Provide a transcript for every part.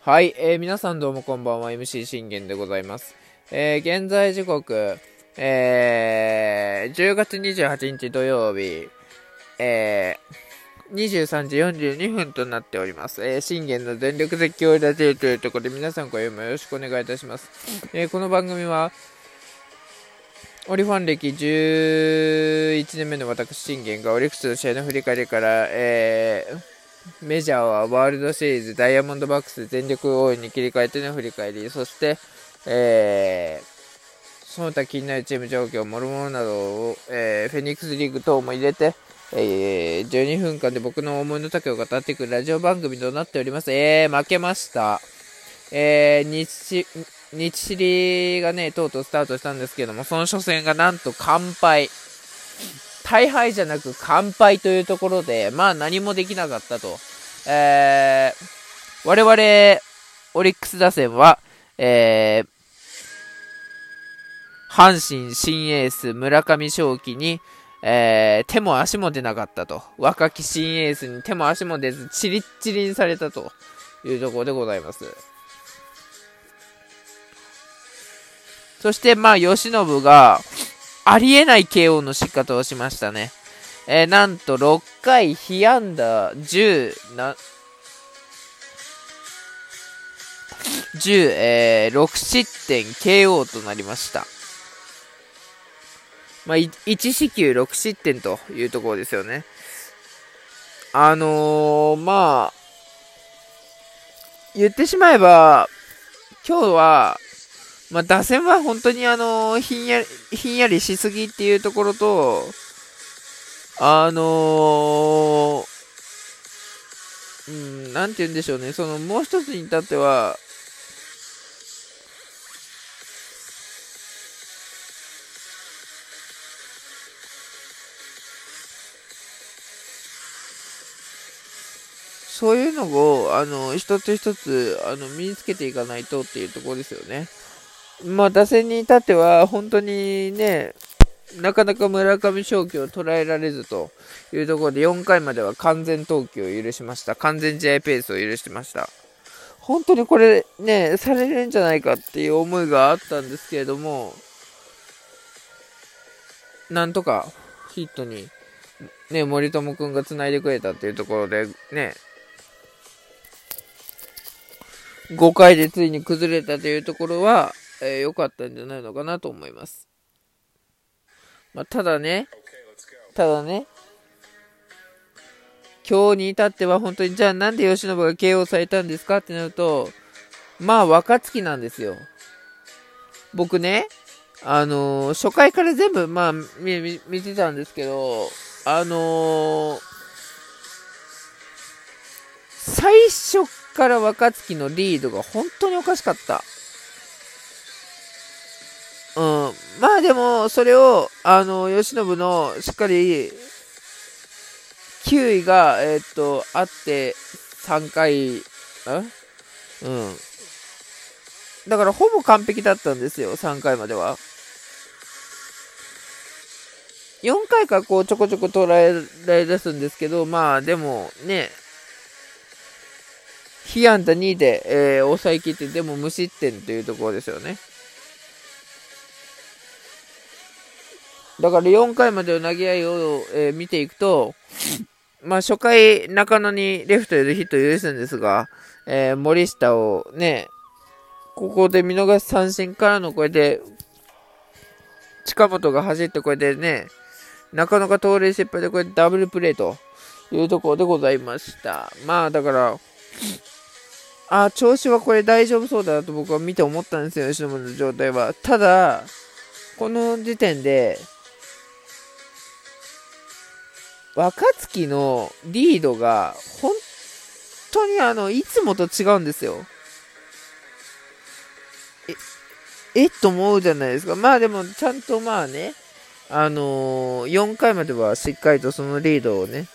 はい、えー、皆さんどうもこんばんは、MC 信玄でございます。えー、現在時刻、えー、10月28日土曜日、えー、23時42分となっております。えー、信玄の全力絶叫ラジオというところで皆さん今夜もよろしくお願いいたします。えー、この番組は、オリファン歴11年目の私、信玄がオリックスの試合の振り返りから、えー、メジャーはワールドシリーズ、ダイヤモンドバックス全力応援に切り替えての振り返り、そして、えー、その他気になるチーム状況、もろもろなどを、えー、フェニックスリーグ等も入れて、えー、12分間で僕の思いの丈を語っていくラジオ番組となっております。えー、負けました。えー、日、日知りがね、とうとうスタートしたんですけども、その初戦がなんと完敗。大敗じゃなく完敗というところで、まあ何もできなかったと。えー、我々、オリックス打線は、えー、阪神新エース村上正輝に、えー、手も足も出なかったと。若き新エースに手も足も出ず、チリッチリにされたというところでございます。そして、まあ、吉信が、ありえない KO の仕方をしましたね。えー、なんと、6回、被安打10、な、10、えー、6失点 KO となりました。まあ、1四球6失点というところですよね。あのー、まあ、言ってしまえば、今日は、まあ、打線は本当にあの、ひんやり、ひんやりしすぎっていうところと、あのー、うん、なんて言うんでしょうね、その、もう一つに至っては、そういうのを、あの、一つ一つ、あの、身につけていかないとっていうところですよね。まあ、打線に至っては、本当にね、なかなか村上正輝を捉えられずというところで、4回までは完全投球を許しました。完全試合ペースを許してました。本当にこれね、されるんじゃないかっていう思いがあったんですけれども、なんとかヒットに、ね、森友君が繋いでくれたっていうところで、ね、5回でついに崩れたというところは、えー、良かったんじゃないのかなと思います。まあ、ただね、ただね、今日に至っては本当にじゃあなんで吉信が KO されたんですかってなると、まあ若月なんですよ。僕ね、あのー、初回から全部まあ見見てたんですけど、あのー、最初から若月のリードが本当におかしかった。うん。まあでも、それを、あの、慶喜のしっかり、9位が、えー、っと、あって、3回、んうん。だから、ほぼ完璧だったんですよ、3回までは。4回かこうちょこちょこ捉えられ出すんですけど、まあでもね、被安打2で、えー、抑えきって、でも無失点というところですよね。だから4回までの投げ合いを、えー、見ていくと、まあ初回中野にレフトへのヒットを許すんですが、えー、森下をね、ここで見逃し三振からのこれで、近本が走ってこれでね、中野が盗塁失敗でこれダブルプレーというところでございました。まあだから、あ、調子はこれ大丈夫そうだなと僕は見て思ったんですよ、吉野の状態は。ただ、この時点で、若月のリードが本当にあの、いつもと違うんですよ。え、えと思うじゃないですか。まあでも、ちゃんとまあね、あのー、4回まではしっかりとそのリードをね、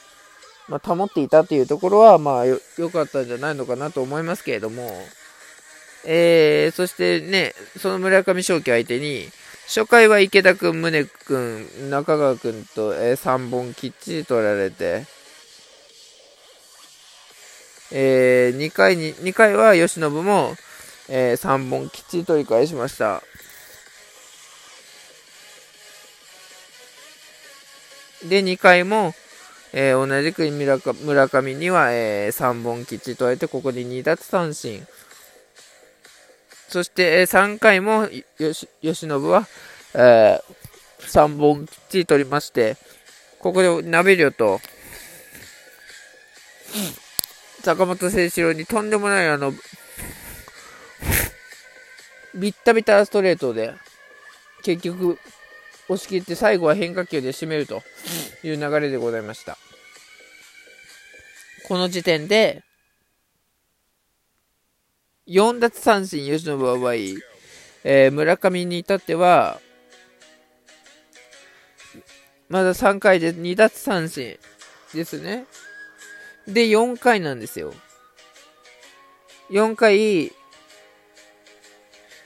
まあ、保っていたというところは、まあ、良かったんじゃないのかなと思いますけれども、えー、そしてね、その村上正輝相手に、初回は池田君、宗君、中川君と、えー、3本きっちり取られて、えー、2回に、2回は吉信も、えー、3本きっちり取り返しました。で、2回も、えー、同じく村上には、えー、3本きっちり取られて、ここで2奪三振。そして、えー、3回も吉信は、えー、3本きっちり取りまして、ここで鍋量と、坂本誠志郎にとんでもないあの、ビッタビタストレートで、結局、押し切って最後は変化球で締めるという流れでございました。この時点で、4奪三振、吉野場合、えー、村上に至っては、まだ3回で2奪三振ですね。で、4回なんですよ。4回、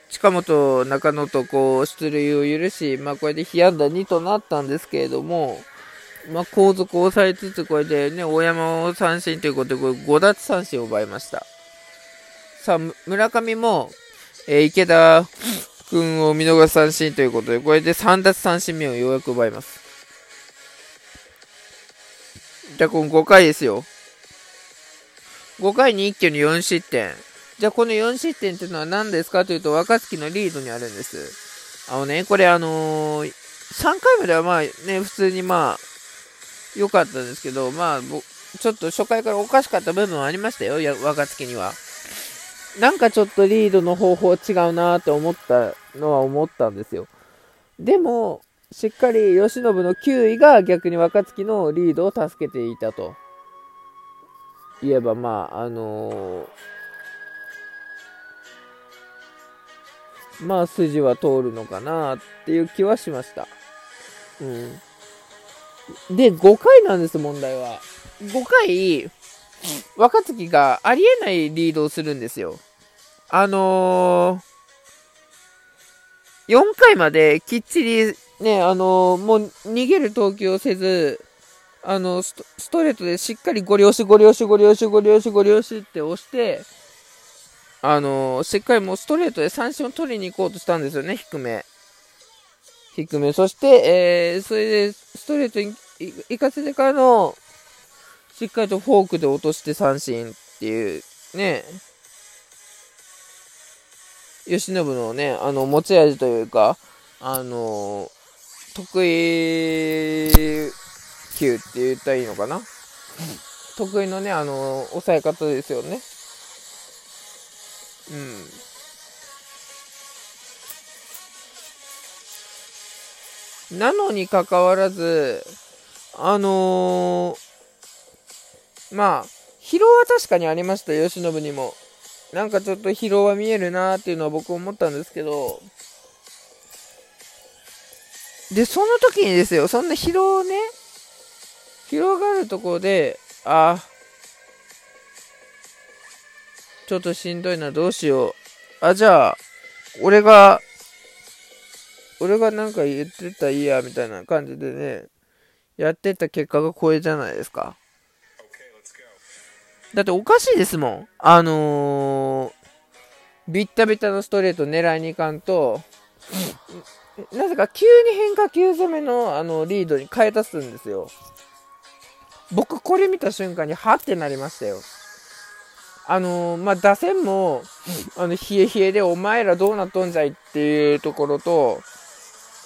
近本、中野とこう出塁を許し、まあ、これで被安打2となったんですけれども、まあ、後続を抑えつつ、これでね、大山を三振ということで、これ5奪三振を奪いました。さあ、村上も、えー、池田君を見逃す三振ということで、これで3奪三振目をようやく奪います。じゃあ、この5回ですよ。5回に一挙に4失点。じゃあこの4失点っていうのは何ですかというと、若月のリードにあるんです。あのね、これあのー、3回まではまあね、普通にまあ、良かったんですけど、まあ、ちょっと初回からおかしかった部分はありましたよ、若月には。なんかちょっとリードの方法違うなって思ったのは思ったんですよ。でも、しっかり慶喜の9位が逆に若月のリードを助けていたと。言えば、まあ、あのーまあ筋は通るのかなっていう気はしました。うん。で、5回なんです、問題は。5回、若月がありえないリードをするんですよ。あのー、4回まできっちりね、あのー、もう逃げる投球をせず、あのストレートでしっかりゴリ押し、ゴリ押し、ゴリ押し、ゴリ押し、ゴリ押しって押して、あのー、しっかりもうストレートで三振を取りに行こうとしたんですよね、低め。低め。そして、えー、それでストレートに行かせてからの、しっかりとフォークで落として三振っていう、ね。吉信のね、あの、持ち味というか、あの、得意球って言ったらいいのかな？得意のね、あの、抑え方ですよね。うん。なのにかかわらず、あのー、まあ、疲労は確かにありました、慶喜にも。なんかちょっと疲労は見えるなーっていうのは僕思ったんですけど、で、その時にですよ、そんな疲労ね、疲労があるところで、あ、ちょっとしんどいな、どうしよう。あ、じゃあ、俺が、俺がなんか言ってたらいいや、みたいな感じでね、やってた結果がこれじゃないですか。だっておかしいですもん。あのー、ビッタビタのストレート狙いに行かんと、なぜか急に変化球攻めのあのリードに変えたすんですよ。僕これ見た瞬間にはってなりましたよ。あのー、まあ、打線も、あの、冷え冷えでお前らどうなっとんじゃいっていうところと、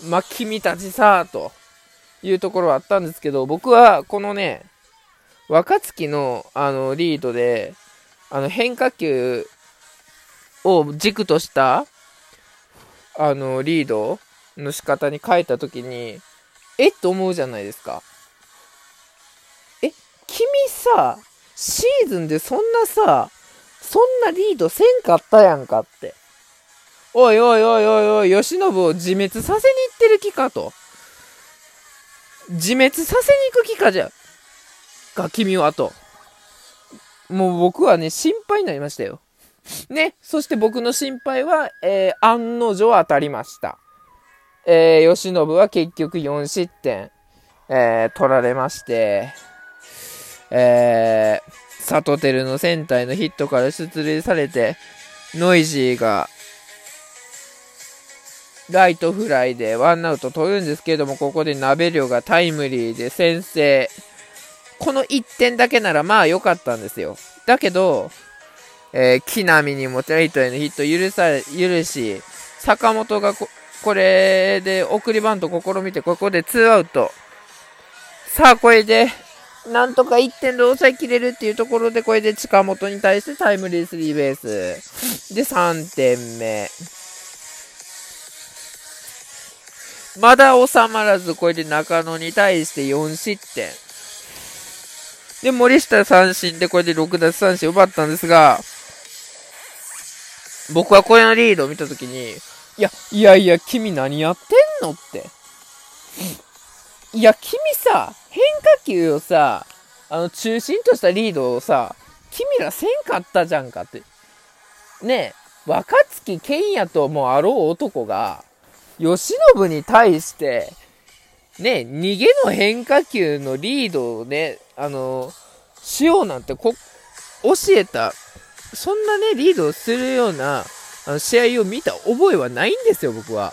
まあ、君たちさ、というところはあったんですけど、僕はこのね、若月の、あの、リードで、あの、変化球を軸とした、あの、リードの仕方に変えたときに、えっと思うじゃないですか。え、君さ、シーズンでそんなさ、そんなリードせんかったやんかって。おいおいおいおいおい、慶喜を自滅させに行ってる気かと。自滅させに行く気かじゃ。か、君はと。もう僕はね、心配になりましたよ。ね。そして僕の心配は、えー、案の定当たりました。えー、慶喜は結局4失点、えー、取られまして、えー、サトテルのセンターへのヒットから出塁されて、ノイジーが、ライトフライでワンアウト取るんですけれども、ここで鍋量がタイムリーで先制。この1点だけならまあ良かったんですよ。だけど、えー、木浪にもライトへのヒット許さ許し、坂本がここれで送りバント試みて、ここで2アウト。さあ、これで、なんとか1点で抑えきれるっていうところで、これで近本に対してタイムリースリーベース。で、3点目。まだ収まらず、これで中野に対して4失点。で、森下三振でこれで6奪三振奪ったんですが、僕はこれのリードを見たときに、いや、いやいや、君何やってんのって。いや、君さ、変化球をさ、あの、中心としたリードをさ、君らせんかったじゃんかって。ねえ、若月健也ともあろう男が、慶喜に対して、ね、逃げの変化球のリードをね、あの、しようなんてこ、教えた、そんなね、リードをするような、あの、試合を見た覚えはないんですよ、僕は。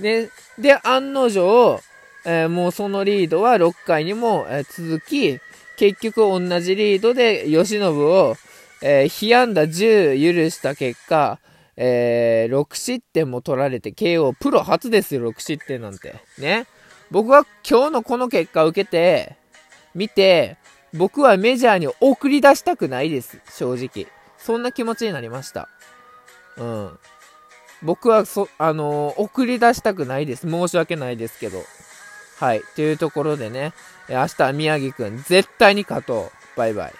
ね、で、案の定、えー、もうそのリードは6回にも、え、続き、結局同じリードで、慶喜を、えー、被安打10許した結果、えー、6失点も取られて KO、プロ初ですよ、6失点なんて。ね。僕は今日のこの結果を受けて、見て、僕はメジャーに送り出したくないです、正直。そんな気持ちになりました。うん。僕はそ、あのー、送り出したくないです。申し訳ないですけど。はい。というところでね、明日は宮城くん、絶対に勝とう。バイバイ。